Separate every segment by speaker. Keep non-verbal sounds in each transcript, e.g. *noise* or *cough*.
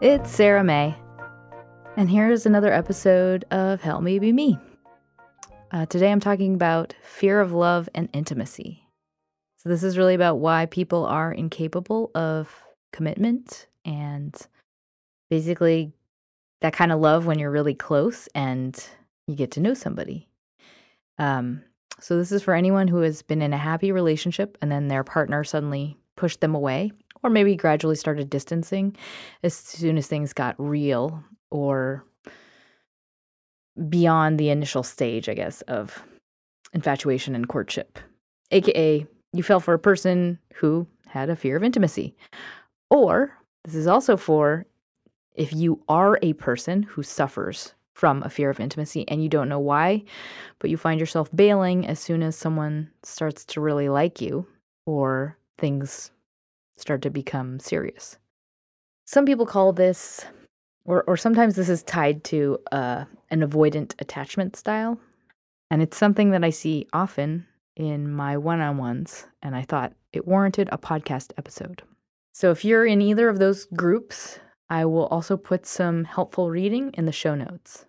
Speaker 1: It's Sarah May. And here's another episode of Help Me Be Me. Uh, today I'm talking about fear of love and intimacy. So, this is really about why people are incapable of commitment and basically that kind of love when you're really close and you get to know somebody. Um, so, this is for anyone who has been in a happy relationship and then their partner suddenly pushed them away or maybe gradually started distancing as soon as things got real or beyond the initial stage, I guess, of infatuation and courtship. AKA, you fell for a person who had a fear of intimacy. Or this is also for if you are a person who suffers from a fear of intimacy and you don't know why, but you find yourself bailing as soon as someone starts to really like you or things start to become serious. Some people call this, or, or sometimes this is tied to uh, an avoidant attachment style. And it's something that I see often in my one on ones. And I thought it warranted a podcast episode. So if you're in either of those groups, I will also put some helpful reading in the show notes.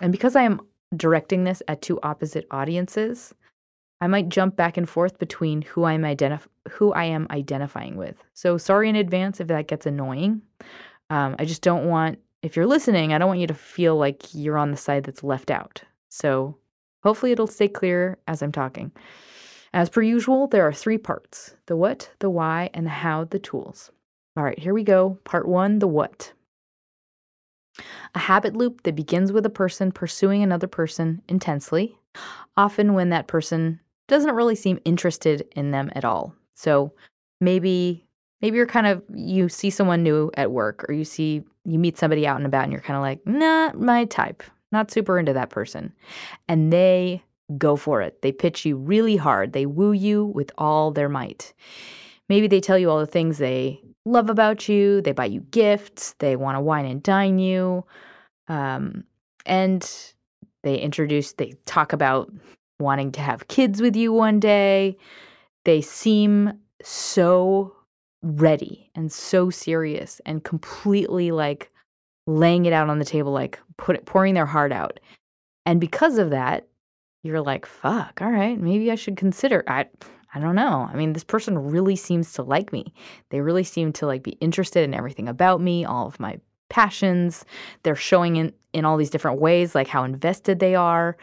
Speaker 1: And because I am directing this at two opposite audiences, I might jump back and forth between who I'm identif- who I am identifying with. So sorry in advance if that gets annoying. Um, I just don't want if you're listening, I don't want you to feel like you're on the side that's left out. So hopefully it'll stay clear as I'm talking. As per usual, there are three parts the what, the why, and the how, the tools. All right, here we go. Part one the what. A habit loop that begins with a person pursuing another person intensely, often when that person doesn't really seem interested in them at all. So maybe maybe you're kind of you see someone new at work or you see you meet somebody out and about and you're kind of like, "Not my type. Not super into that person." And they go for it. They pitch you really hard. They woo you with all their might. Maybe they tell you all the things they love about you. They buy you gifts. They want to wine and dine you. Um, and they introduce, they talk about wanting to have kids with you one day. They seem so ready and so serious and completely like laying it out on the table, like put it, pouring their heart out. And because of that, you're like, fuck, all right, maybe I should consider. I, I don't know. I mean, this person really seems to like me. They really seem to like be interested in everything about me, all of my passions. They're showing in in all these different ways, like how invested they are.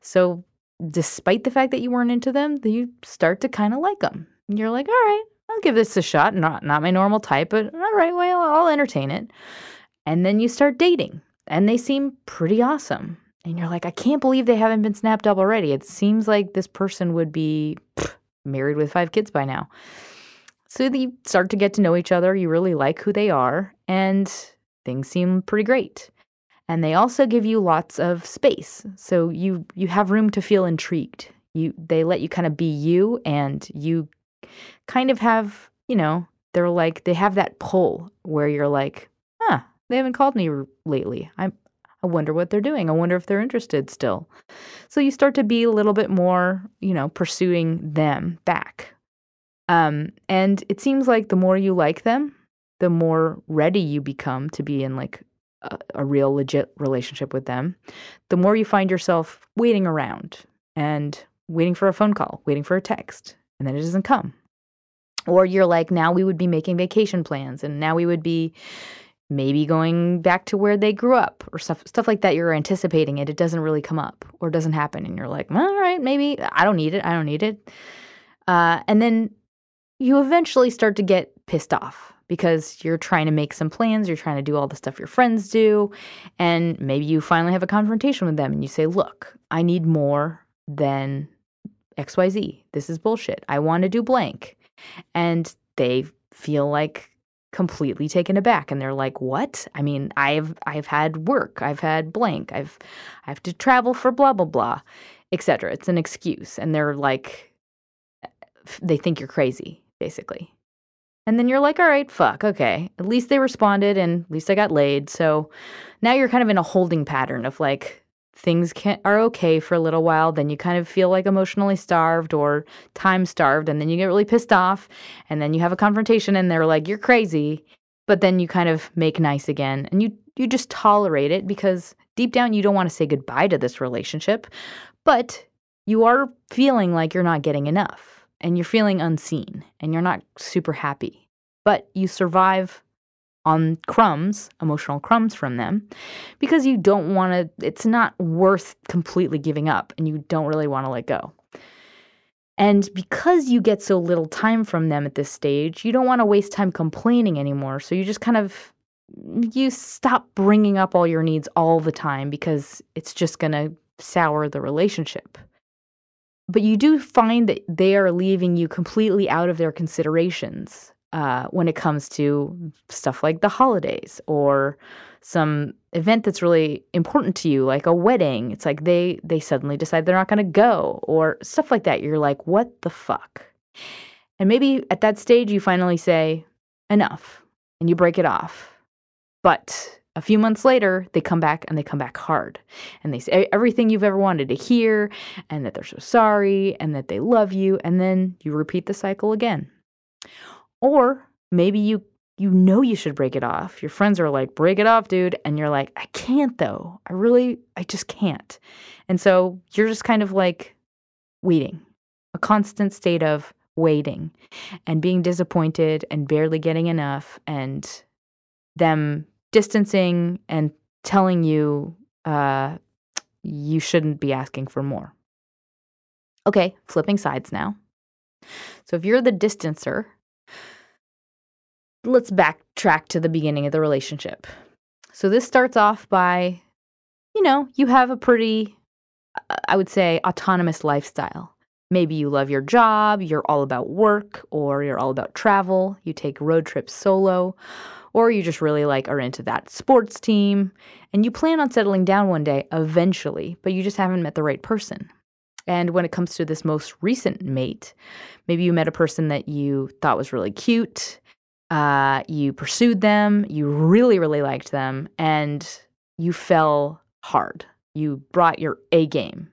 Speaker 1: So despite the fact that you weren't into them, you start to kind of like them. You're like, all right, I'll give this a shot. Not not my normal type, but all right, well, I'll entertain it. And then you start dating, and they seem pretty awesome. And you're like, I can't believe they haven't been snapped up already. It seems like this person would be *sniffs* married with five kids by now. So you start to get to know each other. You really like who they are, and things seem pretty great and they also give you lots of space. So you you have room to feel intrigued. You they let you kind of be you and you kind of have you know they're like they have that pull where you're like huh they haven't called me lately. I i wonder what they're doing. I wonder if they're interested still. So you start to be a little bit more you know pursuing them back. Um and it seems like the more you like them the more ready you become to be in like a, a real legit relationship with them, the more you find yourself waiting around and waiting for a phone call, waiting for a text, and then it doesn't come. Or you're like, now we would be making vacation plans, and now we would be maybe going back to where they grew up, or stuff stuff like that. You're anticipating it, it doesn't really come up, or doesn't happen, and you're like, all right, maybe I don't need it, I don't need it. Uh, and then you eventually start to get pissed off because you're trying to make some plans, you're trying to do all the stuff your friends do, and maybe you finally have a confrontation with them and you say, Look, I need more than XYZ. This is bullshit. I want to do blank. And they feel like completely taken aback and they're like what i mean i've i've had work i've had blank i've i have to travel for blah blah blah etc it's an excuse and they're like they think you're crazy basically and then you're like all right fuck okay. At least they responded and at least i got laid. So now you're kind of in a holding pattern of like things can are okay for a little while then you kind of feel like emotionally starved or time starved and then you get really pissed off and then you have a confrontation and they're like you're crazy. But then you kind of make nice again and you you just tolerate it because deep down you don't want to say goodbye to this relationship but you are feeling like you're not getting enough and you're feeling unseen and you're not super happy but you survive on crumbs, emotional crumbs from them, because you don't want to, it's not worth completely giving up and you don't really want to let go. And because you get so little time from them at this stage, you don't want to waste time complaining anymore. So you just kind of you stop bringing up all your needs all the time because it's just going to sour the relationship. But you do find that they are leaving you completely out of their considerations uh, when it comes to stuff like the holidays or some event that's really important to you like a wedding. It's like they they suddenly decide they're not going to go or stuff like that. You're like what the fuck? And maybe at that stage you finally say enough and you break it off. But a few months later they come back and they come back hard and they say everything you've ever wanted to hear and that they're so sorry and that they love you and then you repeat the cycle again or maybe you you know you should break it off. Your friends are like, "Break it off, dude." And you're like, "I can't though. I really I just can't." And so you're just kind of like waiting. A constant state of waiting and being disappointed and barely getting enough and them distancing and telling you uh, you shouldn't be asking for more. Okay, flipping sides now. So if you're the distancer, let's backtrack to the beginning of the relationship. So this starts off by, you know, you have a pretty, I would say, autonomous lifestyle. Maybe you love your job, you're all about work, or you're all about travel, you take road trips solo, or you just really like are into that sports team, and you plan on settling down one day eventually, but you just haven't met the right person. And when it comes to this most recent mate, maybe you met a person that you thought was really cute, uh, you pursued them, you really, really liked them, and you fell hard. You brought your A game.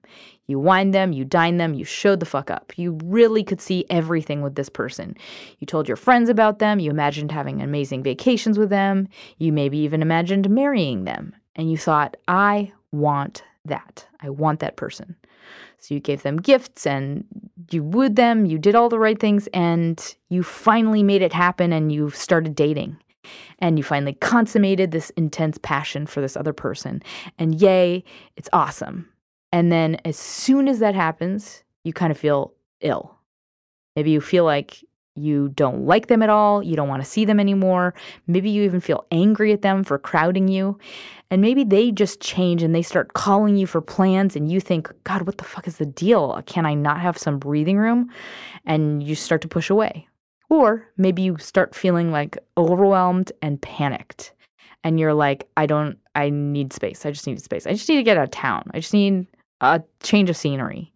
Speaker 1: You wined them, you dined them, you showed the fuck up. You really could see everything with this person. You told your friends about them, you imagined having amazing vacations with them, you maybe even imagined marrying them. And you thought, I want that. I want that person. So you gave them gifts and you wooed them, you did all the right things, and you finally made it happen and you started dating. And you finally consummated this intense passion for this other person. And yay, it's awesome. And then as soon as that happens, you kind of feel ill. Maybe you feel like you don't like them at all, you don't want to see them anymore. Maybe you even feel angry at them for crowding you. And maybe they just change and they start calling you for plans, and you think, God, what the fuck is the deal? Can I not have some breathing room? And you start to push away. Or maybe you start feeling like overwhelmed and panicked. And you're like, I don't, I need space. I just need space. I just need to get out of town. I just need a change of scenery.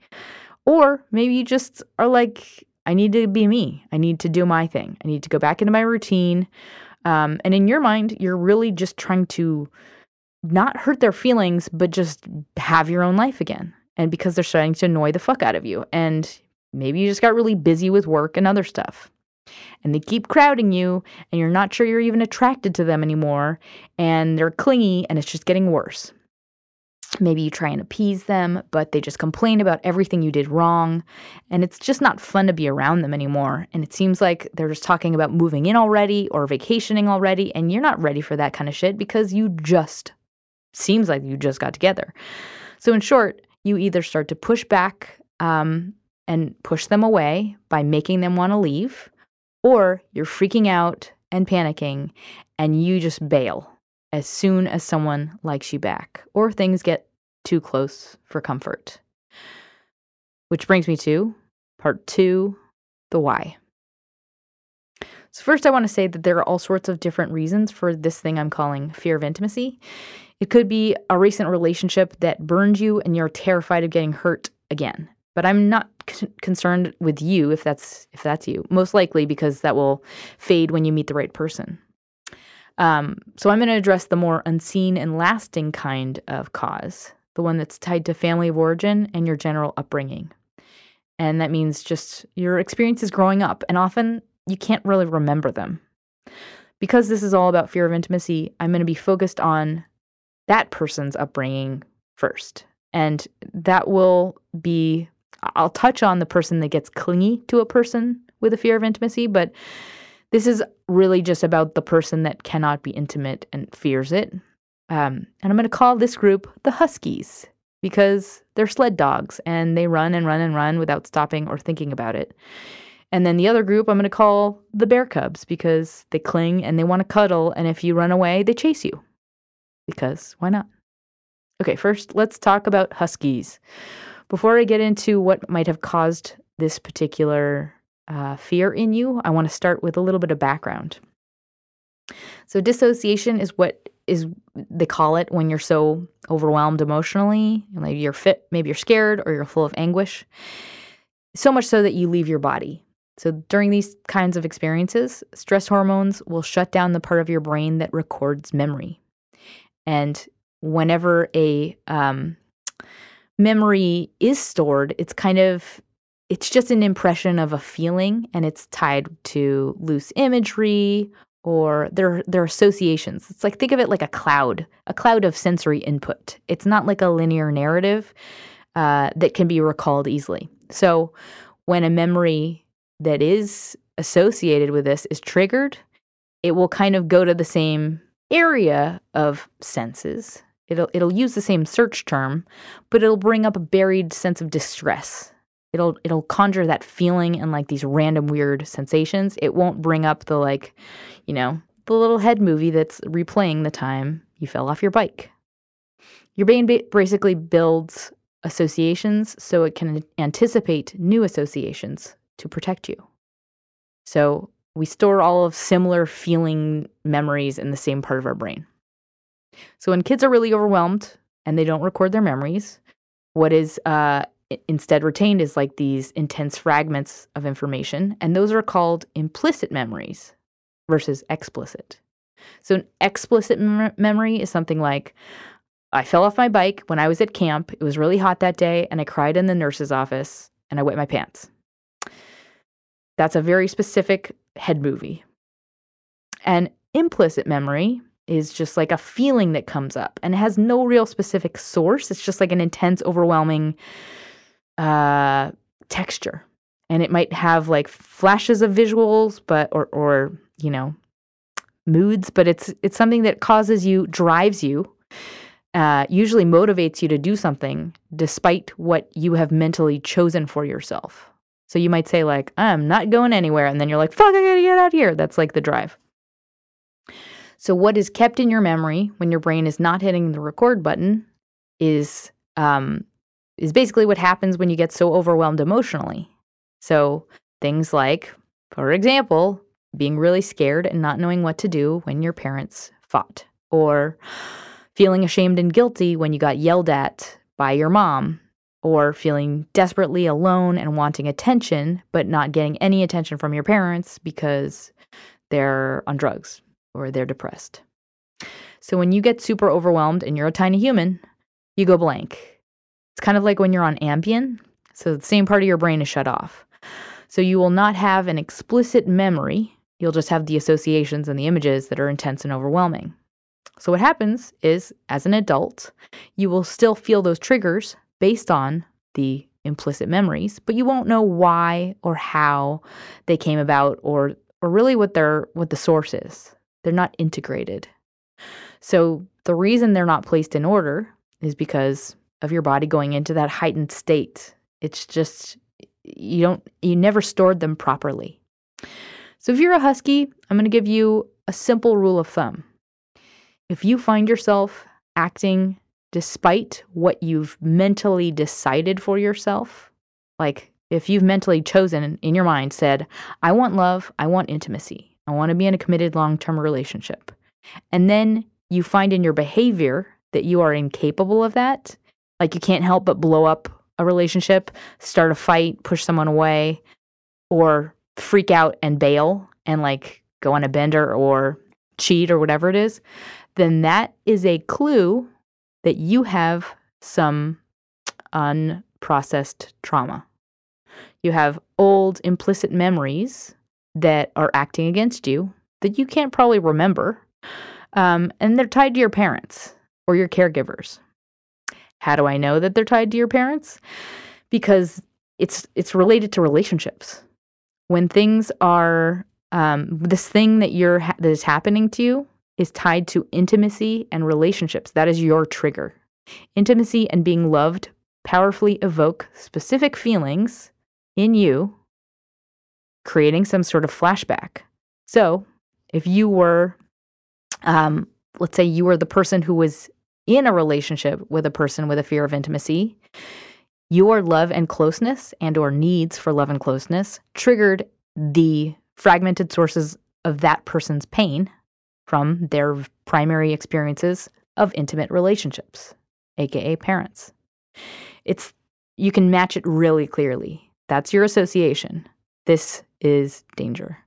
Speaker 1: Or maybe you just are like, I need to be me. I need to do my thing. I need to go back into my routine. Um, and in your mind, you're really just trying to not hurt their feelings, but just have your own life again. And because they're starting to annoy the fuck out of you. And maybe you just got really busy with work and other stuff. And they keep crowding you, and you're not sure you're even attracted to them anymore. And they're clingy, and it's just getting worse. Maybe you try and appease them, but they just complain about everything you did wrong. And it's just not fun to be around them anymore. And it seems like they're just talking about moving in already or vacationing already. And you're not ready for that kind of shit because you just seems like you just got together. So, in short, you either start to push back um, and push them away by making them want to leave, or you're freaking out and panicking and you just bail as soon as someone likes you back or things get too close for comfort. Which brings me to part two the why. So, first, I want to say that there are all sorts of different reasons for this thing I'm calling fear of intimacy. It could be a recent relationship that burned you and you're terrified of getting hurt again. But I'm not concerned with you if that's if that's you. Most likely because that will fade when you meet the right person. Um, so I'm going to address the more unseen and lasting kind of cause, the one that's tied to family of origin and your general upbringing. And that means just your experiences growing up, and often you can't really remember them. Because this is all about fear of intimacy, I'm going to be focused on that person's upbringing first. And that will be, I'll touch on the person that gets clingy to a person with a fear of intimacy, but this is really just about the person that cannot be intimate and fears it. Um, and I'm going to call this group the Huskies because they're sled dogs and they run and run and run without stopping or thinking about it. And then the other group I'm going to call the Bear Cubs because they cling and they want to cuddle. And if you run away, they chase you. Because why not? Okay, first, let's talk about Huskies. Before I get into what might have caused this particular uh, fear in you, I want to start with a little bit of background. So, dissociation is what is they call it when you're so overwhelmed emotionally. Maybe you're fit, maybe you're scared, or you're full of anguish. So much so that you leave your body. So, during these kinds of experiences, stress hormones will shut down the part of your brain that records memory. And whenever a um, memory is stored, it's kind of it's just an impression of a feeling and it's tied to loose imagery or their their associations. It's like think of it like a cloud, a cloud of sensory input. It's not like a linear narrative uh, that can be recalled easily. So when a memory that is associated with this is triggered, it will kind of go to the same area of senses. It'll it'll use the same search term, but it'll bring up a buried sense of distress it'll it'll conjure that feeling and like these random weird sensations. It won't bring up the like, you know, the little head movie that's replaying the time you fell off your bike. Your brain basically builds associations so it can anticipate new associations to protect you. So we store all of similar feeling memories in the same part of our brain. So when kids are really overwhelmed and they don't record their memories, what is uh, instead retained is like these intense fragments of information, and those are called implicit memories versus explicit. So, an explicit mem- memory is something like I fell off my bike when I was at camp. It was really hot that day, and I cried in the nurse's office and I wet my pants. That's a very specific head movie. And implicit memory is just like a feeling that comes up and it has no real specific source. It's just like an intense, overwhelming uh, texture, and it might have like flashes of visuals, but or or you know moods, but it's it's something that causes you, drives you, uh, usually motivates you to do something despite what you have mentally chosen for yourself. So you might say like, I'm not going anywhere, and then you're like, fuck, I gotta get out of here. That's like the drive. So what is kept in your memory when your brain is not hitting the record button is um, is basically what happens when you get so overwhelmed emotionally. So, things like, for example, being really scared and not knowing what to do when your parents fought, or feeling ashamed and guilty when you got yelled at by your mom, or feeling desperately alone and wanting attention, but not getting any attention from your parents because they're on drugs or they're depressed. So, when you get super overwhelmed and you're a tiny human, you go blank it's kind of like when you're on Ambien. So the same part of your brain is shut off. So you will not have an explicit memory. You'll just have the associations and the images that are intense and overwhelming. So what happens is, as an adult, you will still feel those triggers based on the implicit memories, but you won't know why or how they came about or or really what their what the source is. They're not integrated. So the reason they're not placed in order is because of your body going into that heightened state. It's just you don't you never stored them properly. So if you're a husky, I'm going to give you a simple rule of thumb. If you find yourself acting despite what you've mentally decided for yourself, like if you've mentally chosen in your mind said, I want love, I want intimacy. I want to be in a committed long term relationship. And then you find in your behavior that you are incapable of that. Like you can't help but blow up a relationship, start a fight, push someone away, or freak out and bail and like go on a bender or cheat or whatever it is, then that is a clue that you have some unprocessed trauma. You have old implicit memories that are acting against you that you can't probably remember. Um, and they're tied to your parents or your caregivers. How do I know that they're tied to your parents? Because it's it's related to relationships. When things are um, this thing that you're ha- that is happening to you is tied to intimacy and relationships. That is your trigger. Intimacy and being loved powerfully evoke specific feelings in you, creating some sort of flashback. So, if you were, um, let's say you were the person who was in a relationship with a person with a fear of intimacy, your love and closeness and or needs for love and closeness triggered the fragmented sources of that person's pain from their primary experiences of intimate relationships, aka parents. It's you can match it really clearly. That's your association. This is danger.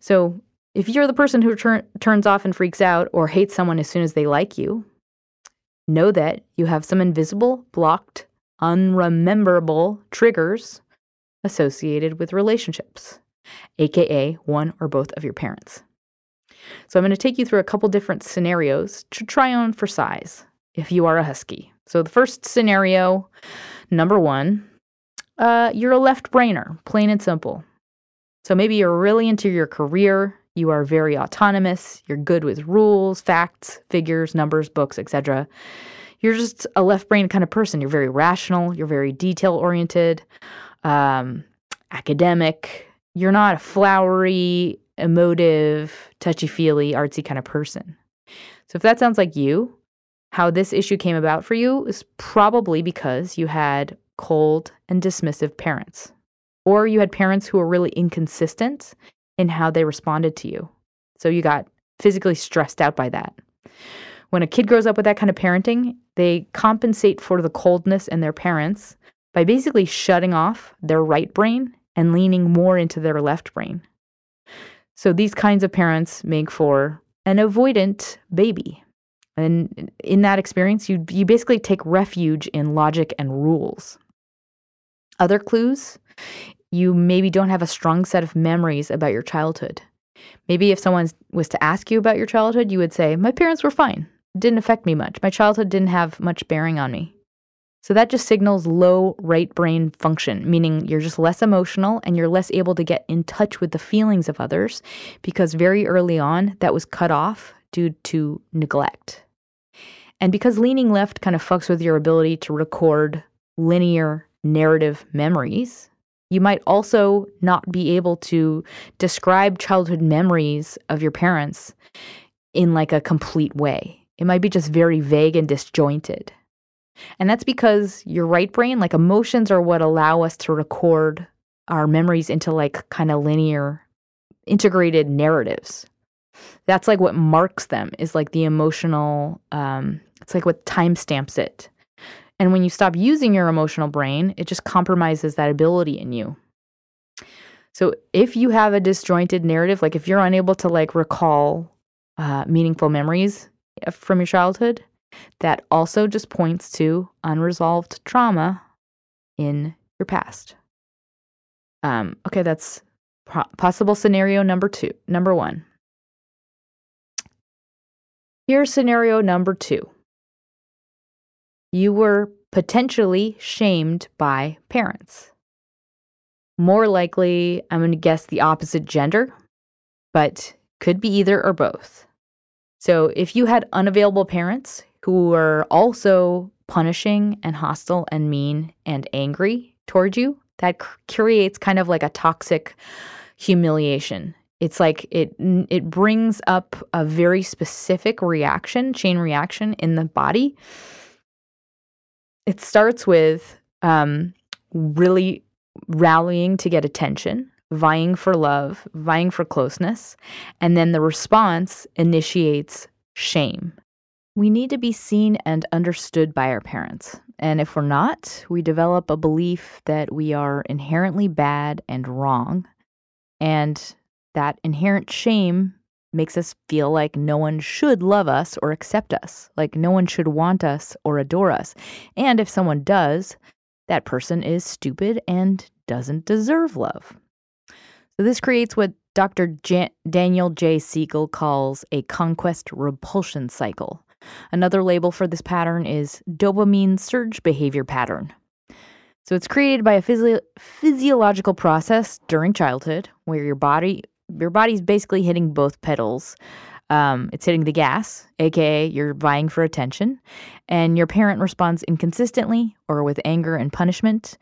Speaker 1: So, if you're the person who tur- turns off and freaks out or hates someone as soon as they like you, know that you have some invisible, blocked, unrememberable triggers associated with relationships, aka one or both of your parents. So I'm going to take you through a couple different scenarios to try on for size if you are a husky. So the first scenario, number one, uh, you're a left brainer, plain and simple. So maybe you're really into your career, you are very autonomous, you're good with rules, facts, figures, numbers, books, etc. You're just a left brain kind of person. You're very rational, you're very detail oriented, um, academic. You're not a flowery, emotive, touchy feely, artsy kind of person. So if that sounds like you, how this issue came about for you is probably because you had cold and dismissive parents, or you had parents who were really inconsistent in how they responded to you. So you got physically stressed out by that. When a kid grows up with that kind of parenting, they compensate for the coldness in their parents by basically shutting off their right brain and leaning more into their left brain. So these kinds of parents make for an avoidant baby. And in that experience, you, you basically take refuge in logic and rules. Other clues you maybe don't have a strong set of memories about your childhood. Maybe if someone was to ask you about your childhood, you would say, My parents were fine. It didn't affect me much. My childhood didn't have much bearing on me. So that just signals low right brain function, meaning you're just less emotional and you're less able to get in touch with the feelings of others because very early on that was cut off due to neglect. And because leaning left kind of fucks with your ability to record linear narrative memories, you might also not be able to describe childhood memories of your parents in like a complete way. It might be just very vague and disjointed. And that's because your right brain, like emotions, are what allow us to record our memories into like kind of linear, integrated narratives. That's like what marks them, is like the emotional, um, it's like what timestamps it. And when you stop using your emotional brain, it just compromises that ability in you. So if you have a disjointed narrative, like if you're unable to like recall uh, meaningful memories uh, from your childhood, that also just points to unresolved trauma in your past. Um, okay, that's pro- possible scenario number two. Number one. Here's scenario number two you were potentially shamed by parents. More likely, I'm going to guess the opposite gender, but could be either or both. So if you had unavailable parents who were also punishing and hostile and mean and angry toward you, that creates kind of like a toxic humiliation. It's like it it brings up a very specific reaction, chain reaction in the body it starts with um, really rallying to get attention vying for love, vying for closeness, and then the response initiates shame. We need to be seen and understood by our parents. And if we're not, we develop a belief that we are inherently bad and wrong. And that inherent shame makes us feel like no one should love us or accept us, like no one should want us or adore us. And if someone does, that person is stupid and doesn't deserve love. So this creates what Dr. Jan- Daniel J. Siegel calls a conquest repulsion cycle. Another label for this pattern is dopamine surge behavior pattern. So it's created by a physio- physiological process during childhood where your body your body's basically hitting both pedals. Um, it's hitting the gas, aka you're vying for attention, and your parent responds inconsistently or with anger and punishment.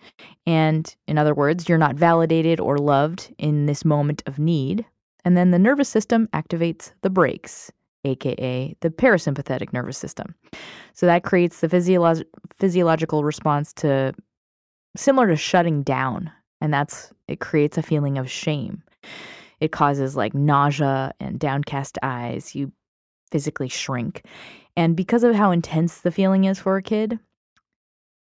Speaker 1: And in other words, you're not validated or loved in this moment of need. And then the nervous system activates the brakes, aka the parasympathetic nervous system. So that creates the physiolo- physiological response to similar to shutting down, and that's it creates a feeling of shame. It causes like nausea and downcast eyes. You physically shrink. And because of how intense the feeling is for a kid,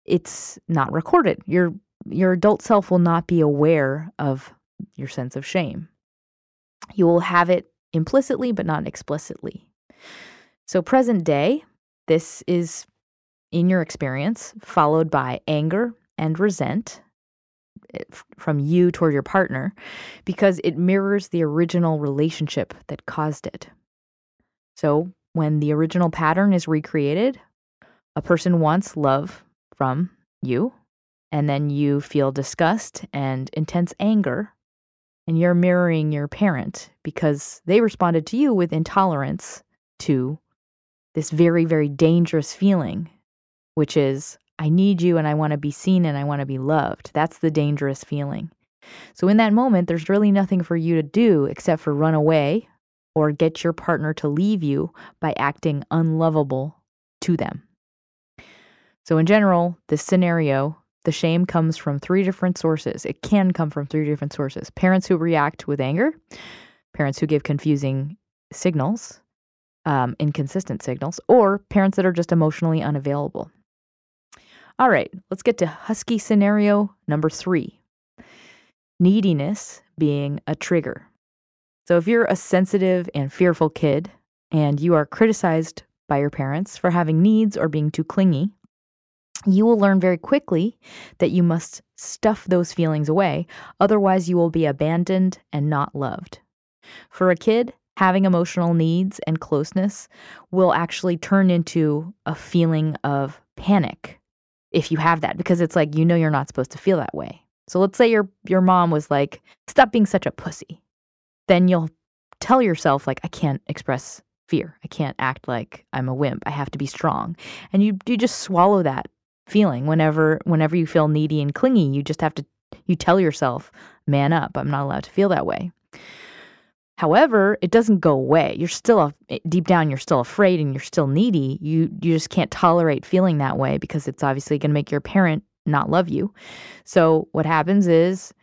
Speaker 1: it's not recorded. Your your adult self will not be aware of your sense of shame. You will have it implicitly but not explicitly. So present day, this is in your experience followed by anger and resent from you toward your partner because it mirrors the original relationship that caused it. So, when the original pattern is recreated, a person wants love from you, and then you feel disgust and intense anger, and you're mirroring your parent because they responded to you with intolerance to this very, very dangerous feeling, which is, I need you and I want to be seen and I want to be loved. That's the dangerous feeling. So, in that moment, there's really nothing for you to do except for run away or get your partner to leave you by acting unlovable to them. So, in general, this scenario, the shame comes from three different sources. It can come from three different sources parents who react with anger, parents who give confusing signals, um, inconsistent signals, or parents that are just emotionally unavailable. All right, let's get to husky scenario number three neediness being a trigger. So, if you're a sensitive and fearful kid and you are criticized by your parents for having needs or being too clingy, you will learn very quickly that you must stuff those feelings away, otherwise, you will be abandoned and not loved. For a kid, having emotional needs and closeness will actually turn into a feeling of panic if you have that because it's like you know you're not supposed to feel that way. So let's say your your mom was like, "Stop being such a pussy." Then you'll tell yourself like, "I can't express fear. I can't act like I'm a wimp. I have to be strong." And you you just swallow that feeling whenever whenever you feel needy and clingy. You just have to you tell yourself, "Man up. I'm not allowed to feel that way." However, it doesn't go away. You're still eh, deep down you're still afraid and you're still needy. You you just can't tolerate feeling that way because it's obviously going to make your parent not love you. So what happens is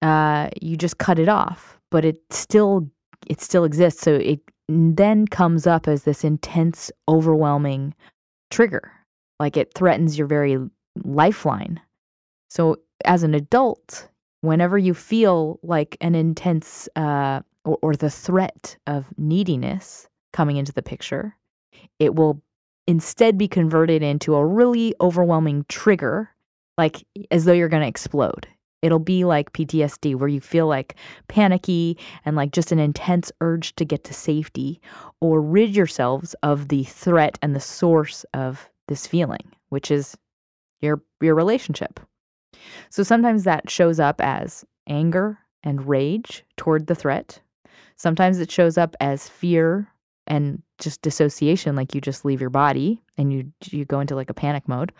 Speaker 1: uh, you just cut it off, but it still it still exists. So it then comes up as this intense, overwhelming trigger. Like it threatens your very lifeline. So as an adult, whenever you feel like an intense uh, or, or the threat of neediness coming into the picture, it will instead be converted into a really overwhelming trigger, like as though you're going to explode. It'll be like PTSD, where you feel like panicky and like just an intense urge to get to safety or rid yourselves of the threat and the source of this feeling, which is your your relationship. So sometimes that shows up as anger and rage toward the threat, Sometimes it shows up as fear and just dissociation, like you just leave your body and you you go into like a panic mode.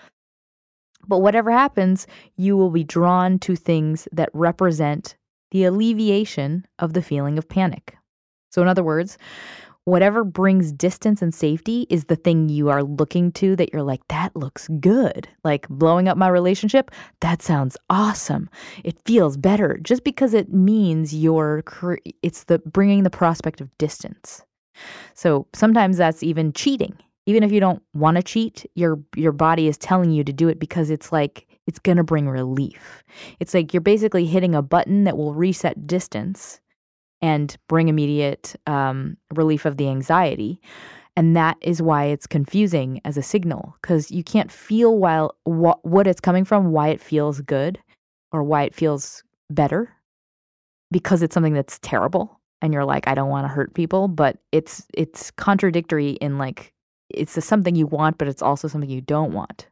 Speaker 1: But whatever happens, you will be drawn to things that represent the alleviation of the feeling of panic. So, in other words, whatever brings distance and safety is the thing you are looking to that you're like that looks good. Like blowing up my relationship that sounds awesome. It feels better just because it means you're it's the bringing the prospect of distance. So sometimes that's even cheating. Even if you don't want to cheat your your body is telling you to do it because it's like it's going to bring relief. It's like you're basically hitting a button that will reset distance and bring immediate um, relief of the anxiety. And that is why it's confusing as a signal because you can't feel while what, what it's coming from, why it feels good or why it feels better because it's something that's terrible and you're like I don't want to hurt people, but it's it's contradictory in like it's something you want but it's also something you don't want.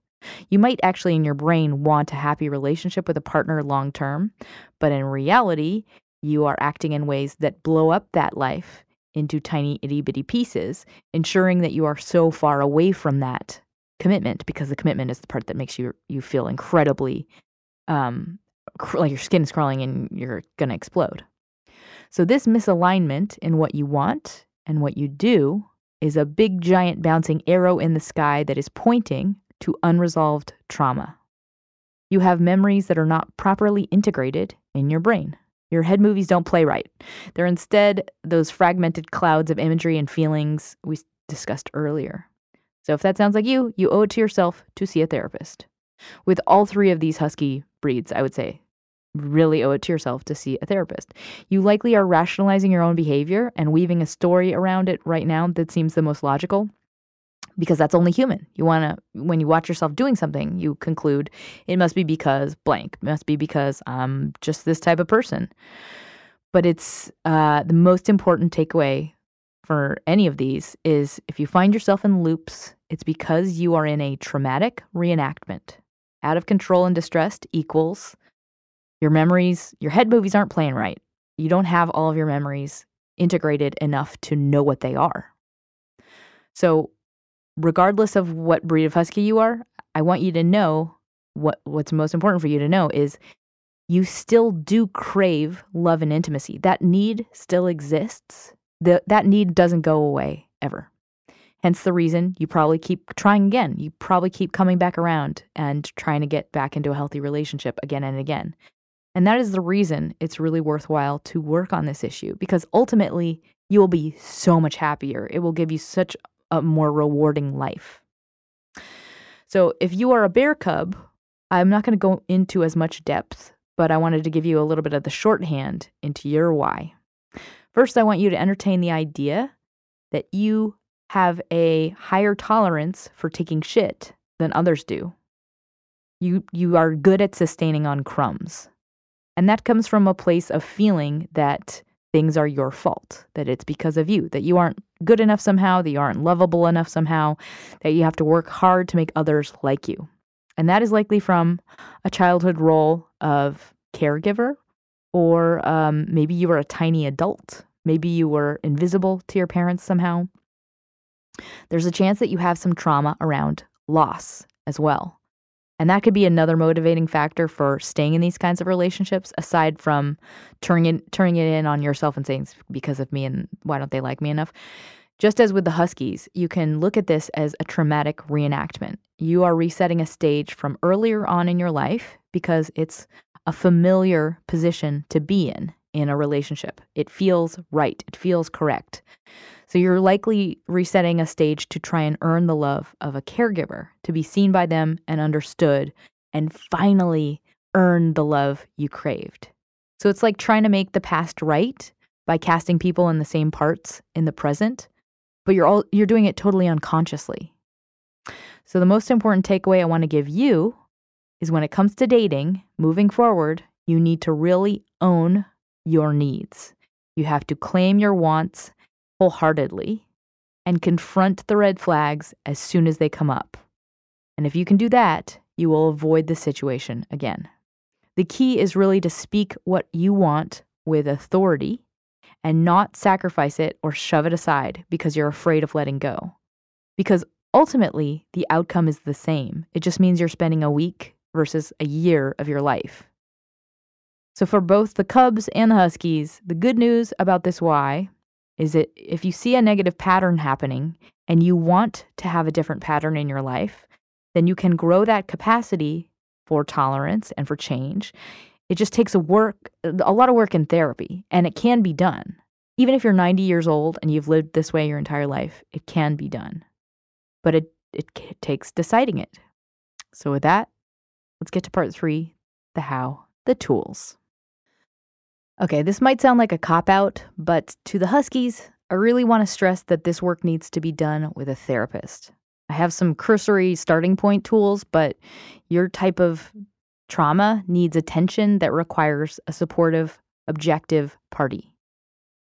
Speaker 1: You might actually in your brain want a happy relationship with a partner long term, but in reality, you are acting in ways that blow up that life into tiny itty bitty pieces, ensuring that you are so far away from that commitment because the commitment is the part that makes you you feel incredibly um, cr- like your skin is crawling and you're gonna explode. So this misalignment in what you want and what you do is a big giant bouncing arrow in the sky that is pointing to unresolved trauma. You have memories that are not properly integrated in your brain. Your head movies don't play right. They're instead those fragmented clouds of imagery and feelings we discussed earlier. So if that sounds like you, you owe it to yourself to see a therapist. With all three of these husky breeds, I would say, really owe it to yourself to see a therapist. You likely are rationalizing your own behavior and weaving a story around it right now that seems the most logical because that's only human. You want to, when you watch yourself doing something, you conclude it must be because blank, it must be because I'm just this type of person. But it's uh, the most important takeaway for any of these is if you find yourself in loops, it's because you are in a traumatic reenactment. Out of control and distressed equals your memories, your head movies aren't playing right. You don't have all of your memories integrated enough to know what they are. So regardless of what breed of husky you are, I want you to know what what's most important for you to know is you still do crave love and intimacy. That need still exists. The, that need doesn't go away ever. Hence the reason you probably keep trying again. You probably keep coming back around and trying to get back into a healthy relationship again and again. And that is the reason it's really worthwhile to work on this issue because ultimately you will be so much happier. It will give you such a more rewarding life. So, if you are a bear cub, I'm not going to go into as much depth, but I wanted to give you a little bit of the shorthand into your why. First, I want you to entertain the idea that you have a higher tolerance for taking shit than others do. You, you are good at sustaining on crumbs. And that comes from a place of feeling that things are your fault, that it's because of you, that you aren't good enough somehow, that you aren't lovable enough somehow, that you have to work hard to make others like you. And that is likely from a childhood role of caregiver, or um, maybe you were a tiny adult. Maybe you were invisible to your parents somehow. There's a chance that you have some trauma around loss as well. And that could be another motivating factor for staying in these kinds of relationships, aside from turning it, turning it in on yourself and saying, because of me and why don't they like me enough? Just as with the Huskies, you can look at this as a traumatic reenactment. You are resetting a stage from earlier on in your life because it's a familiar position to be in in a relationship. It feels right, it feels correct. So you're likely resetting a stage to try and earn the love of a caregiver, to be seen by them and understood, and finally earn the love you craved. So it's like trying to make the past right by casting people in the same parts in the present, but you're all you're doing it totally unconsciously. So the most important takeaway I want to give you is when it comes to dating, moving forward, you need to really own your needs. You have to claim your wants wholeheartedly and confront the red flags as soon as they come up. And if you can do that, you will avoid the situation again. The key is really to speak what you want with authority and not sacrifice it or shove it aside because you're afraid of letting go. Because ultimately, the outcome is the same. It just means you're spending a week versus a year of your life. So, for both the Cubs and the Huskies, the good news about this why is that if you see a negative pattern happening and you want to have a different pattern in your life, then you can grow that capacity for tolerance and for change. It just takes a work a lot of work in therapy and it can be done. Even if you're 90 years old and you've lived this way your entire life, it can be done. But it it takes deciding it. So with that, let's get to part 3, the how, the tools. Okay, this might sound like a cop out, but to the Huskies, I really want to stress that this work needs to be done with a therapist. I have some cursory starting point tools, but your type of trauma needs attention that requires a supportive, objective party.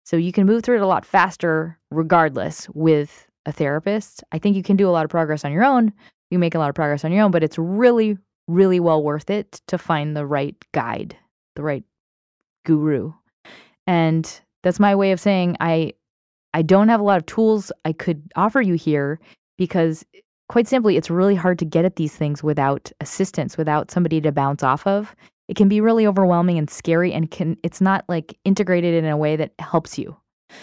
Speaker 1: So you can move through it a lot faster regardless with a therapist. I think you can do a lot of progress on your own. You make a lot of progress on your own, but it's really, really well worth it to find the right guide, the right guru. And that's my way of saying I I don't have a lot of tools I could offer you here because quite simply it's really hard to get at these things without assistance, without somebody to bounce off of. It can be really overwhelming and scary and can it's not like integrated in a way that helps you.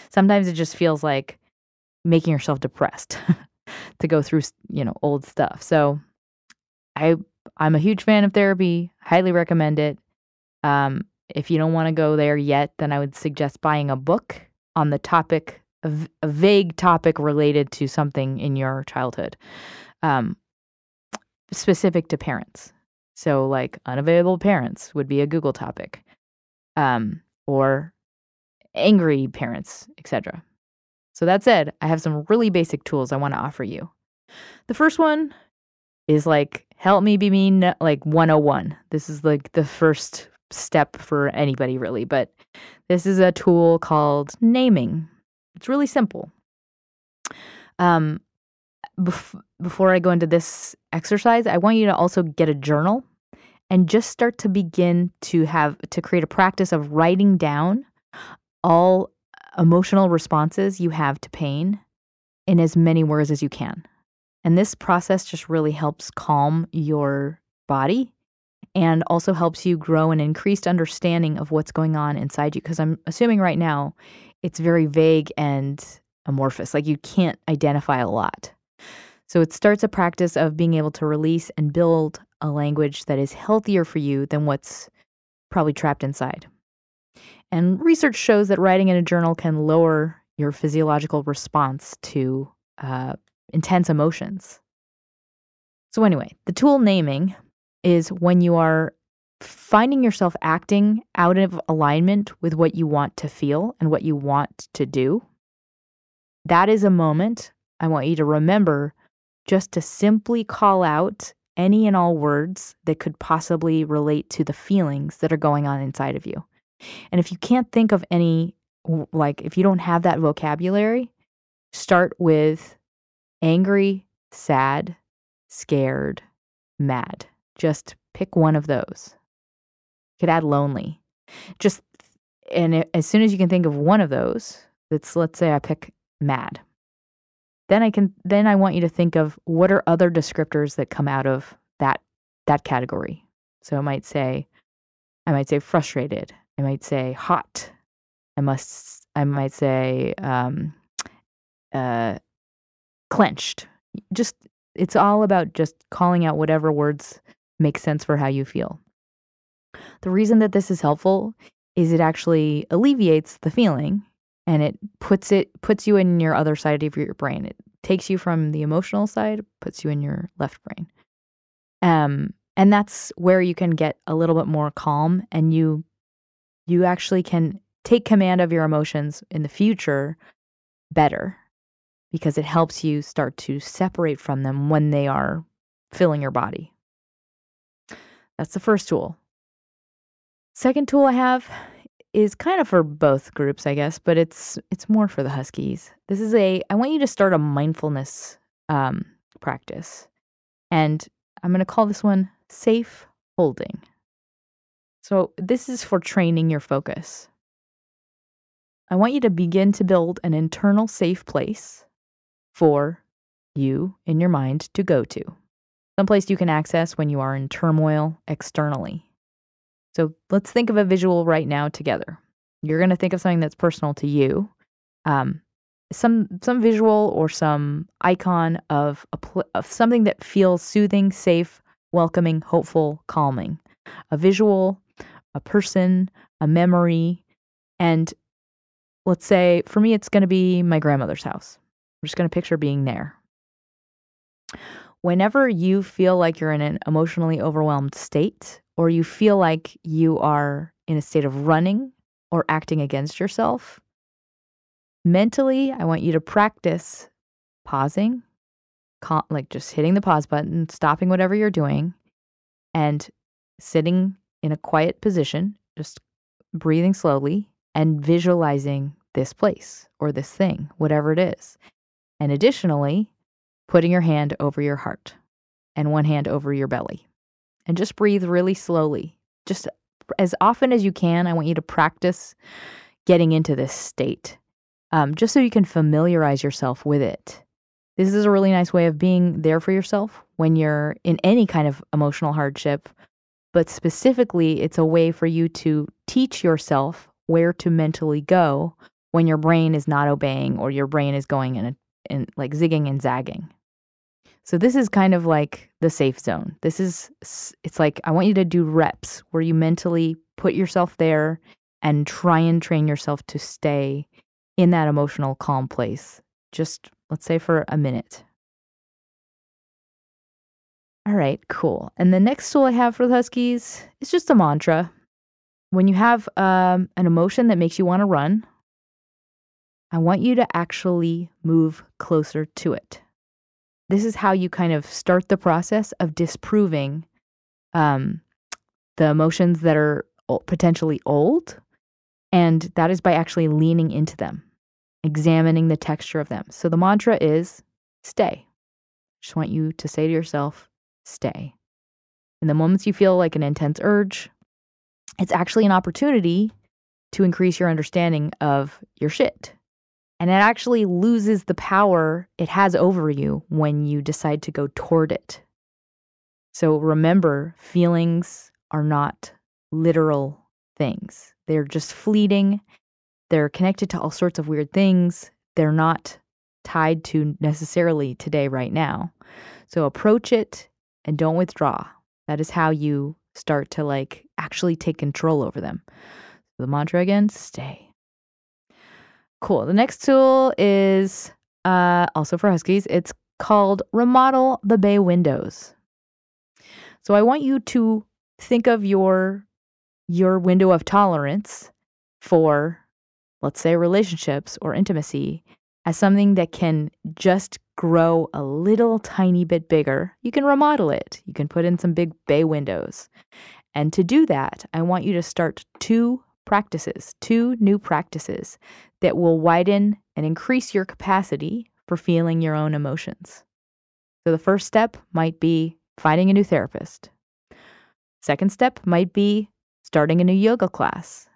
Speaker 1: Sometimes it just feels like making yourself depressed *laughs* to go through, you know, old stuff. So I I'm a huge fan of therapy, highly recommend it. Um, if you don't want to go there yet, then I would suggest buying a book on the topic, a, vague topic related to something in your childhood, um, specific to parents. So, like unavailable parents would be a Google topic, um, or angry parents, etc. So, that said, I have some really basic tools I want to offer you. The first one is like, help me be mean, like 101. This is like the first step for anybody really, but this is a tool called naming. It's really simple. Um, bef- before I go into this exercise, I want you to also get a journal and just start to begin to have to create a practice of writing down all emotional responses you have to pain in as many words as you can. And this process just really helps calm your body and also helps you grow an increased understanding of what's going on inside you. Because I'm assuming right now it's very vague and amorphous, like you can't identify a lot. So it starts a practice of being able to release and build a language that is healthier for you than what's probably trapped inside. And research shows that writing in a journal can lower your physiological response to uh, intense emotions. So, anyway, the tool naming is when you are finding yourself acting out of alignment with what you want to feel and what you want to do. That is a moment I want you to remember just to simply call out any and all words that could possibly relate to the feelings that are going on inside of you. And if you can't think of any, like if you don't have that vocabulary, start with angry, sad, scared, mad. Just pick one of those. You could add lonely. Just and it, as soon as you can think of one of those, that's let's say I pick mad. Then I can then I want you to think of what are other descriptors that come out of that that category. So I might say I might say frustrated. I might say hot. I must I might say um uh clenched. Just it's all about just calling out whatever words makes sense for how you feel. The reason that this is helpful is it actually alleviates the feeling and it puts it puts you in your other side of your brain. It takes you from the emotional side, puts you in your left brain. Um and that's where you can get a little bit more calm and you you actually can take command of your emotions in the future better because it helps you start to separate from them when they are filling your body. That's the first tool. Second tool I have is kind of for both groups, I guess, but it's it's more for the Huskies. This is a I want you to start a mindfulness um, practice, and I'm going to call this one safe holding. So this is for training your focus. I want you to begin to build an internal safe place for you in your mind to go to someplace you can access when you are in turmoil externally. So let's think of a visual right now together. You're going to think of something that's personal to you. um, some some visual or some icon of a pl- of something that feels soothing, safe, welcoming, hopeful, calming. A visual, a person, a memory, and let's say for me it's going to be my grandmother's house. I'm just going to picture being there. Whenever you feel like you're in an emotionally overwhelmed state or you feel like you are in a state of running or acting against yourself, mentally, I want you to practice pausing, like just hitting the pause button, stopping whatever you're doing, and sitting in a quiet position, just breathing slowly and visualizing this place or this thing, whatever it is. And additionally, putting your hand over your heart and one hand over your belly. And just breathe really slowly. Just as often as you can, I want you to practice getting into this state um, just so you can familiarize yourself with it. This is a really nice way of being there for yourself when you're in any kind of emotional hardship, but specifically, it's a way for you to teach yourself where to mentally go when your brain is not obeying or your brain is going in, a, in like zigging and zagging. So this is kind of like the safe zone. This is it's like I want you to do reps where you mentally put yourself there and try and train yourself to stay in that emotional calm place. Just let's say for a minute. All right, cool. And the next tool I have for the Huskies is just a mantra. When you have um, an emotion that makes you want to run, I want you to actually move closer to it. This is how you kind of start the process of disproving um, the emotions that are potentially old. And that is by actually leaning into them examining the texture of them. So the mantra is stay. Just want you to say to yourself, stay. In the moments you feel like an intense urge, it's actually an opportunity to increase your understanding of your shit. And it actually loses the power it has over you when you decide to go toward it. So remember, feelings are not literal things, they're just fleeting they're connected to all sorts of weird things. They're not tied to necessarily today, right now. So approach it and don't withdraw. That is how you start to like actually take control over them. The mantra again stay. Cool. The next tool is uh, also for Huskies. It's called Remodel the Bay Windows. So I want you to think of your your window of tolerance for let's say relationships or intimacy, as something that can just grow a little tiny bit bigger, you can remodel it. You can put in some big bay windows. And to do that, I want you to start two practices, two new practices that will widen and increase your capacity for feeling your own emotions. So the first step might be finding a new therapist. Second step might be starting a new yoga class.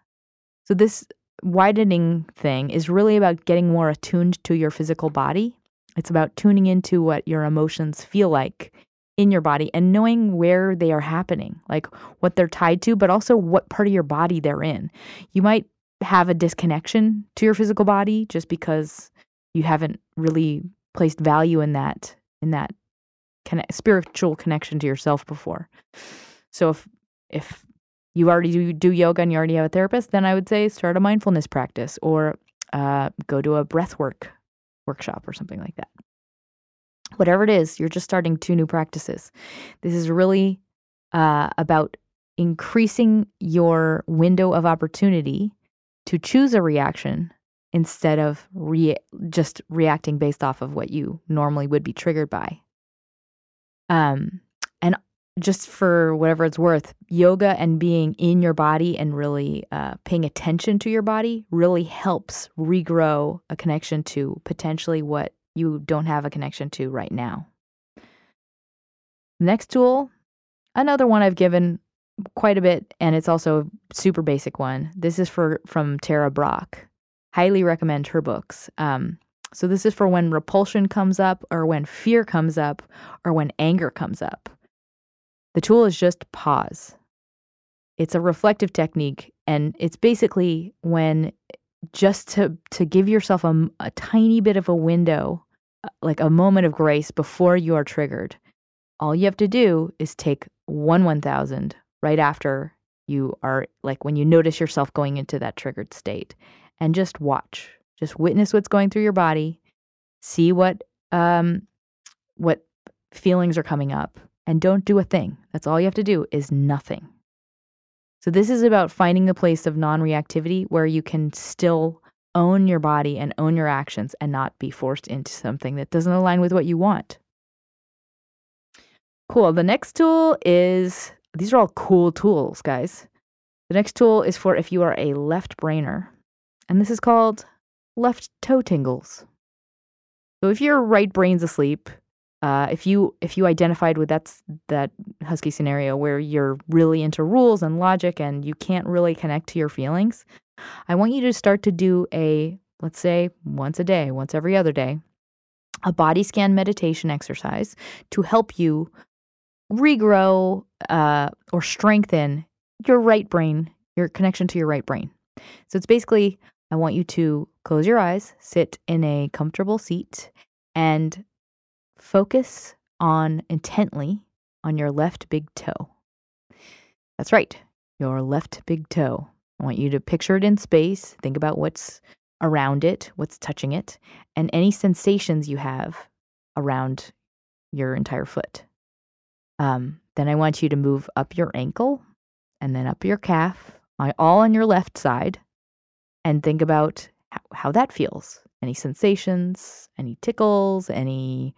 Speaker 1: So this widening thing is really about getting more attuned to your physical body. It's about tuning into what your emotions feel like in your body and knowing where they are happening, like what they're tied to, but also what part of your body they're in. You might have a disconnection to your physical body just because you haven't really placed value in that in that connect, spiritual connection to yourself before. So if if you already do, do yoga and you already have a therapist, then I would say start a mindfulness practice or uh, go to a breath work workshop or something like that. Whatever it is, you're just starting two new practices. This is really uh, about increasing your window of opportunity to choose a reaction instead of re- just reacting based off of what you normally would be triggered by. Um, and just for whatever it's worth, yoga and being in your body and really uh, paying attention to your body really helps regrow a connection to potentially what you don't have a connection to right now. Next tool, another one I've given quite a bit, and it's also a super basic one. This is for from Tara Brach. Highly recommend her books. Um, so this is for when repulsion comes up, or when fear comes up, or when anger comes up. The tool is just pause. It's a reflective technique, and it's basically when just to to give yourself a, a tiny bit of a window, like a moment of grace before you are triggered. All you have to do is take one 1000 right after you are like when you notice yourself going into that triggered state and just watch. Just witness what's going through your body, see what um what feelings are coming up and don't do a thing. That's all you have to do is nothing. So, this is about finding a place of non reactivity where you can still own your body and own your actions and not be forced into something that doesn't align with what you want. Cool. The next tool is these are all cool tools, guys. The next tool is for if you are a left brainer, and this is called left toe tingles. So, if your right brain's asleep, uh, if you if you identified with that's that husky scenario where you're really into rules and logic and you can't really connect to your feelings, I want you to start to do a let's say once a day, once every other day, a body scan meditation exercise to help you regrow uh, or strengthen your right brain, your connection to your right brain. So it's basically I want you to close your eyes, sit in a comfortable seat, and focus on intently on your left big toe. That's right, your left big toe. I want you to picture it in space, think about what's around it, what's touching it, and any sensations you have around your entire foot. Um, then I want you to move up your ankle and then up your calf, all on your left side, and think about how, how that feels. Any sensations, any tickles, any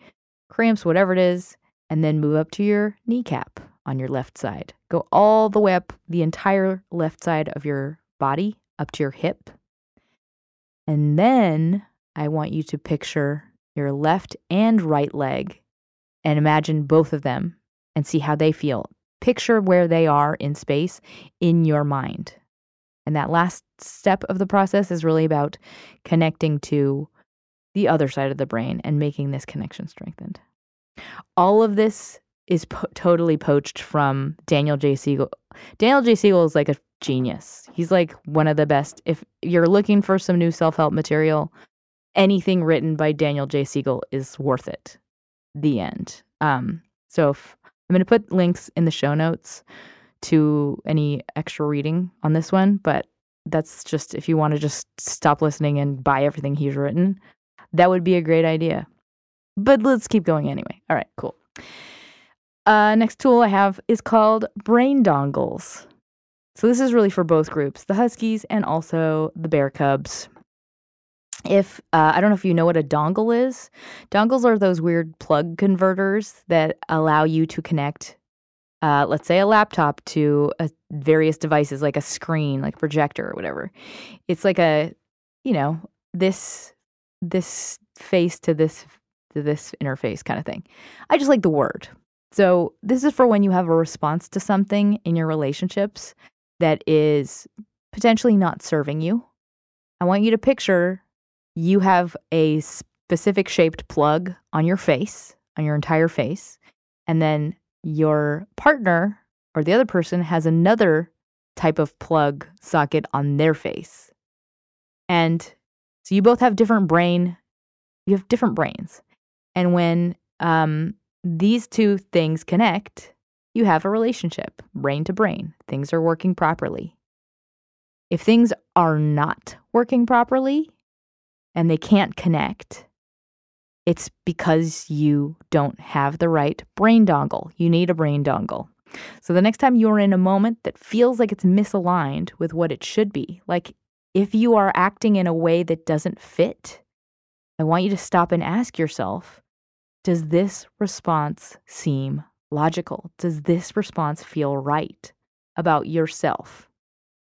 Speaker 1: cramps, whatever it is, and then move up to your kneecap on your left side. Go all the way up the entire left side of your body up to your hip. And then I want you to picture your left and right leg and imagine both of them and see how they feel. Picture where they are in space in your mind. And that last step of the process is really about connecting to the other side of the brain and making this connection strengthened. All of this is po- totally poached from Daniel J. Siegel. Daniel J. Siegel is like a genius. He's like one of the best. If you're looking for some new self help material, anything written by Daniel J. Siegel is worth it. The end. Um, so if, I'm going to put links in the show notes to any extra reading on this one, but that's just if you want to just stop listening and buy everything he's written. That would be a great idea. But let's keep going anyway. All right, cool. Uh, next tool I have is called Brain Dongles. So this is really for both groups, the Huskies and also the Bear Cubs. If uh, I don't know if you know what a dongle is, dongles are those weird plug converters that allow you to connect, uh, let's say, a laptop to a, various devices like a screen, like a projector or whatever. It's like a, you know, this this face to this to this interface kind of thing. I just like the word. So, this is for when you have a response to something in your relationships that is potentially not serving you. I want you to picture you have a specific shaped plug on your face, on your entire face, and then your partner or the other person has another type of plug socket on their face. And so you both have different brain, you have different brains. And when um, these two things connect, you have a relationship, brain to brain. Things are working properly. If things are not working properly and they can't connect, it's because you don't have the right brain dongle. You need a brain dongle. So the next time you're in a moment that feels like it's misaligned with what it should be, like if you are acting in a way that doesn't fit, I want you to stop and ask yourself Does this response seem logical? Does this response feel right about yourself?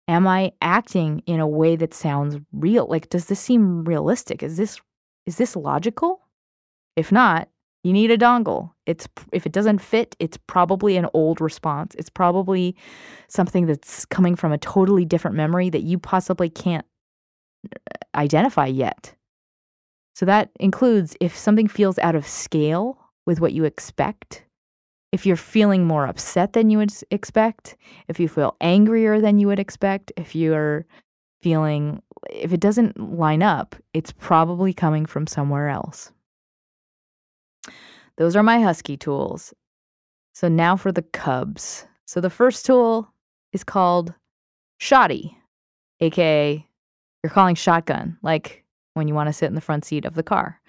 Speaker 1: Am I acting in a way that sounds real? Like, does this seem realistic? Is this is this logical? If not, you need a dongle. It's if it doesn't fit, it's probably an old response. It's probably something that's coming from a totally different memory that you possibly can't uh, identify yet. So that includes if something feels out of scale with what you expect, if you're feeling more upset than you would expect, if you feel angrier than you would expect, if you're feeling, if it doesn't line up, it's probably coming from somewhere else. Those are my husky tools. So now for the cubs. So the first tool is called shoddy, aka you're calling shotgun, like when you want to sit in the front seat of the car.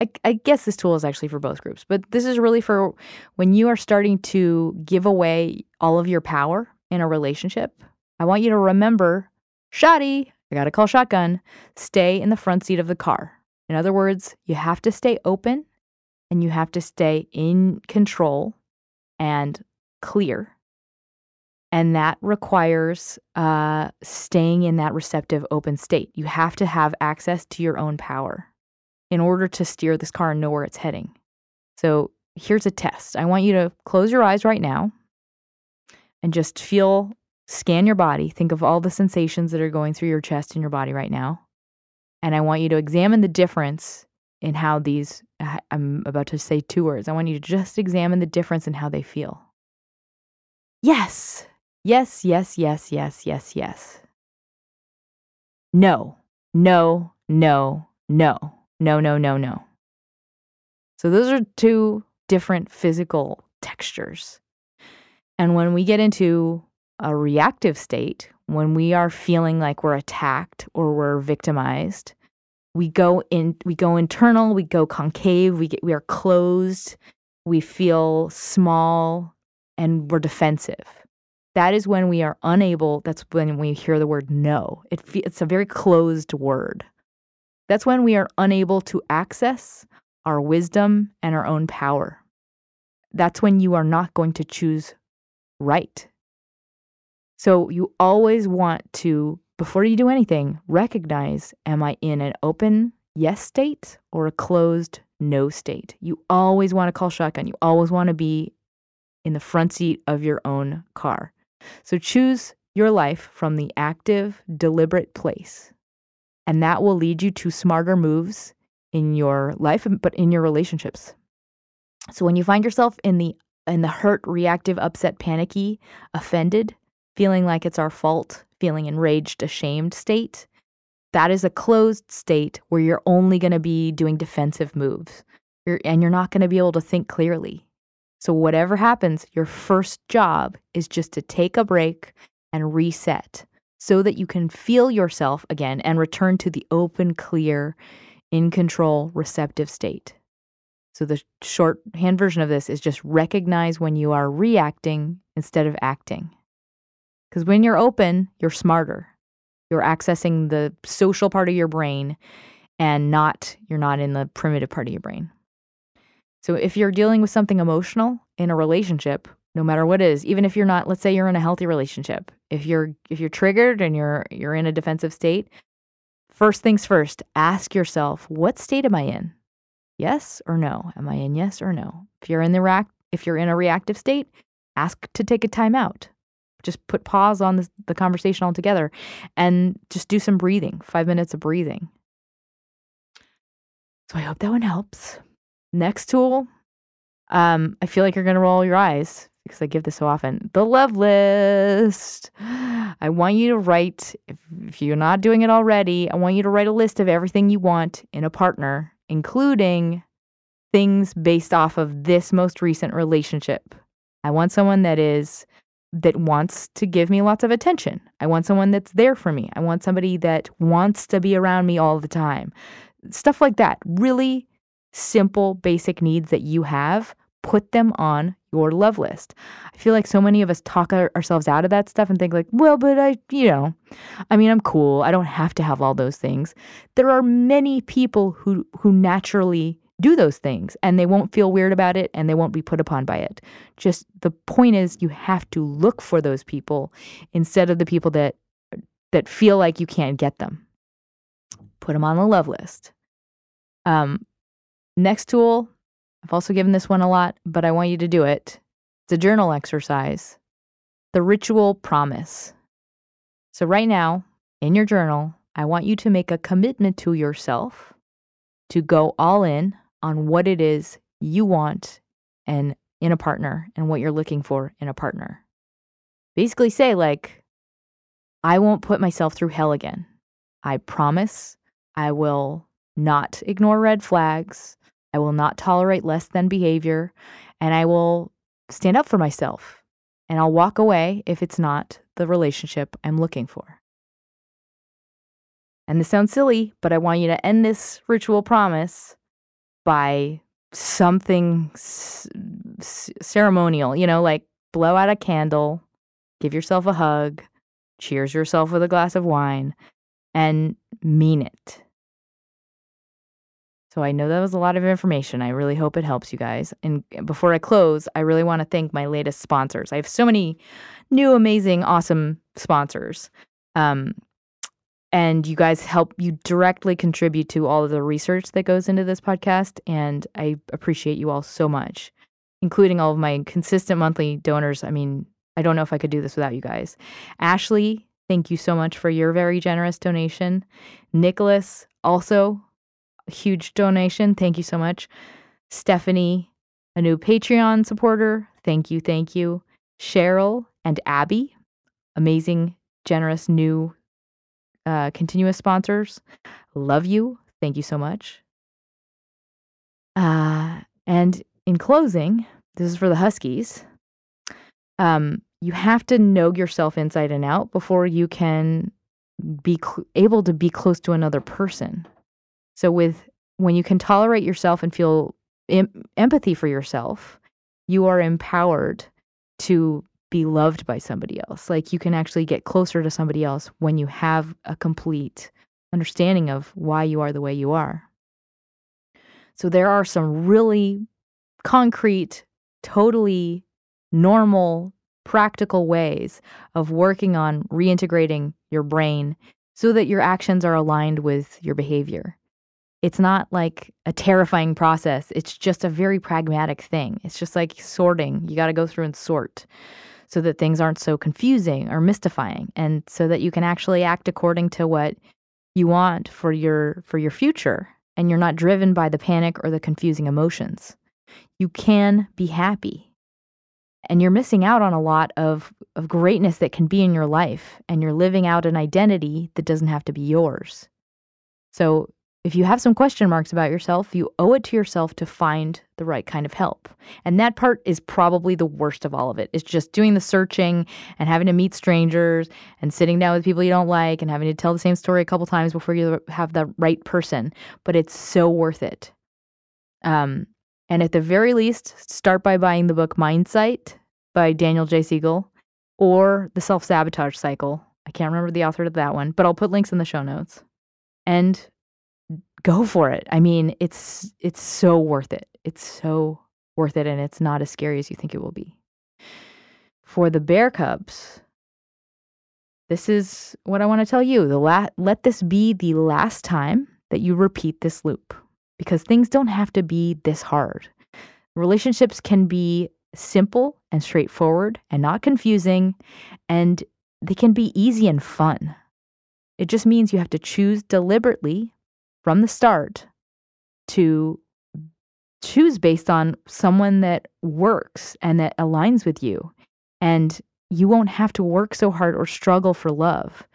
Speaker 1: I, I, guess this tool is actually for both groups, but this is really for when you are starting to give away all of your power in a relationship. I want you to remember shoddy, I got to call shotgun, stay in the front seat of the car. In other words, you have to stay open and you have to stay in control and clear. And that requires uh, staying in that receptive, open state. You have to have access to your own power in order to steer this car and know where it's heading. So here's a test. I want you to close your eyes right now and just feel, scan your body. Think of all the sensations that are going through your chest and your body right now. And I want you to examine the difference in how these, I'm about to say two words. I want you to just examine the difference in how they feel. Yes, yes, yes, yes, yes, yes, yes. No, no, no, no. No, no, no, no. So those are two different physical textures. And when we get into a reactive state, when we are feeling like we're attacked or we're victimized, we go in we go internal, we go concave, we get we are closed, we feel small and we're defensive. That is when we are unable, that's when we hear the word no. It, it's a very closed word. That's when we are unable to access our wisdom and our own power. That's when you are not going to choose right. So you always want to, before you do anything, recognize am I in an open yes state or a closed no state? You always want to call shotgun. You always want to be in the front seat of your own car. So choose your life from the active, deliberate place and that will lead you to smarter moves in your life, um, but in your relationships. So when you find yourself in the in the hurt, reactive, upset, panicky, offended, feeling like it's our fault, feeling enraged, ashamed state, that is a closed state where you're only going to be doing defensive moves. You're, and you're not going to be able to think clearly. So, whatever happens, your first job is just to take a break and reset so that you can feel yourself again and return to the open, clear, in control, receptive state. So, the shorthand version of this is just recognize when you are reacting instead of acting. Because when you're open, you're smarter. You're accessing the social part of your brain and not, you're not in the primitive part of your brain. So, if you're dealing with something emotional in a relationship, no matter what it is even if you're not let's say you're in a healthy relationship if you're if you're triggered and you're you're in a defensive state first things first ask yourself what state am i in? Yes or no? Am i in yes or no? If you're in the react if you're in a reactive state ask to take a time out. Just put pause on the, the conversation altogether and just do some breathing five minutes of breathing. So i hope that one helps next tool um, i feel like you're going to roll your eyes because I give this so often. The love list. *gasps* I want you to write, if, if you're not doing it already, I want you to write a list of everything you want in a partner, including things based off of this most recent relationship. I want someone that is that wants to give me lots of attention. I want someone that's there for me. I want somebody that wants to be around me all the time. Stuff like that. Really simple basic needs that you have, put them on your love list. I feel like so many of us talk our, ourselves out of that stuff and think like, well, but I, you know, I mean, I'm cool. I don't have to have all those things. There are many people who who naturally do those things and they won't feel weird about it and they won't be put upon by it. Just the point is you have to look for those people instead of the people that that feel like you can't get them. Put them on the love list. Um, next tool I've also given this one a lot, but I want you to do it. It's a journal exercise. The ritual promise. So, right now, in your journal, I want you to make a commitment to yourself to go all in on what it is you want and in a partner and what you're looking for in a partner. Basically say like I won't put myself through hell again. I promise I will not ignore red flags. I will not tolerate less than behavior. And I will stand up for myself. And I'll walk away if it's not the relationship I'm looking for. And this sounds silly, but I want you to end this ritual promise by something c- ceremonial, you know, like blow out a candle, give yourself a hug, cheers yourself with a glass of wine, and mean it. So I know that was a lot of information. I really hope it helps you guys. And before I close, I really want to thank my latest sponsors. I have so many new, amazing, awesome sponsors. Um, and you guys help you directly contribute to all of the research that goes into this podcast and i appreciate you all so much including all of my consistent monthly donors i mean i don't know if i could do this without you guys ashley thank you so much for your very generous donation nicholas also huge donation thank you so much stephanie a new patreon supporter thank you thank you cheryl and abby amazing generous new uh, continuous sponsors. Love you. Thank you so much. Uh, and in closing, this is for the Huskies. Um, you have to know yourself inside and out before you can be cl- able to be close to another person. So, with when you can tolerate yourself and feel em- empathy for yourself, you are empowered to be loved by somebody else. Like you can actually get closer to somebody else when you have a complete understanding of why you are the way you are. So there are some really concrete, totally normal, practical ways of working on reintegrating your brain so that your actions are aligned with your behavior. It's not like a terrifying process. It's just a very pragmatic thing. It's just like sorting. You got to go through and sort so that things aren't so confusing or mystifying and so that you can actually act according to what you want for your for your future and you're not driven by the panic or the confusing emotions. You can be happy. And you're missing out on a lot of, of greatness that can be in your life, and you're living out an identity that doesn't have to be yours. So if you have some question marks about yourself, you owe it to yourself to find the right kind of help. And that part is probably the worst of all of it. It's just doing the searching and having to meet strangers and sitting down with people you don't like and having to tell the same story a couple times before you have the right person. But it's so worth it. Um, and at the very least, start by buying the book Mindsight by Daniel J. Siegel or The Self Sabotage Cycle. I can't remember the author of that one, but I'll put links in the show notes. And go for it. I mean, it's it's so worth it. It's so worth it and it's not as scary as you think it will be. For the bear cubs, this is what I want to tell you. The la- let this be the last time that you repeat this loop because things don't have to be this hard. Relationships can be simple and straightforward and not confusing and they can be easy and fun. It just means you have to choose deliberately from the start to choose based on someone that works and that aligns with you. And you won't have to work so hard or struggle for love.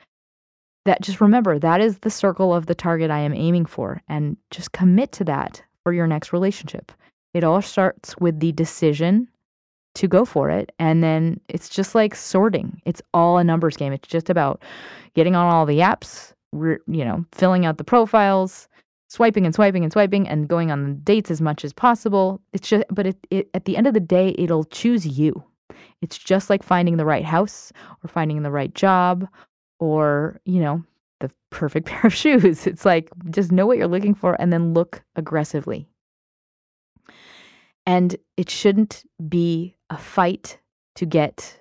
Speaker 1: That just remember that is the circle of the target I am aiming for. And just commit to that for your next relationship. It all starts with the decision to go for it. And then it's just like sorting, it's all a numbers game. It's just about getting on all the apps, re- you know, filling out the profiles, swiping and swiping and swiping and going on dates as much as possible. It's just, but it, it, at the end of the day, it'll choose you. It's just like finding the right house or finding the right job or, you know, the perfect *laughs* pair of shoes. It's like just know what you're looking for and then look aggressively. And it shouldn't be a fight to get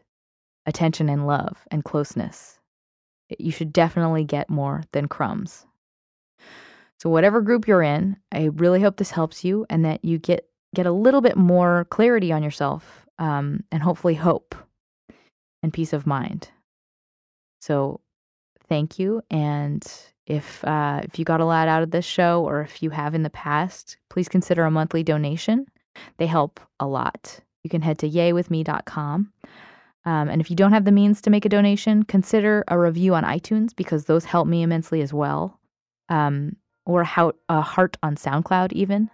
Speaker 1: attention and love and closeness you should definitely get more than crumbs. So whatever group you're in, I really hope this helps you and that you get get a little bit more clarity on yourself um, and hopefully hope and peace of mind. So thank you and if uh, if you got a lot out of this show or if you have in the past, please consider a monthly donation. They help a lot. You can head to yaywithme.com Um, and if you don't have the means to make a donation, consider a review on iTunes because those help me immensely as well. Um, or how, a heart on SoundCloud, even.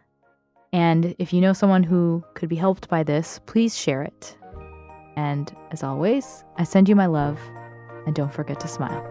Speaker 1: And if you know someone who could be helped by this, please share it. And as always, I send you my love, and don't forget to smile.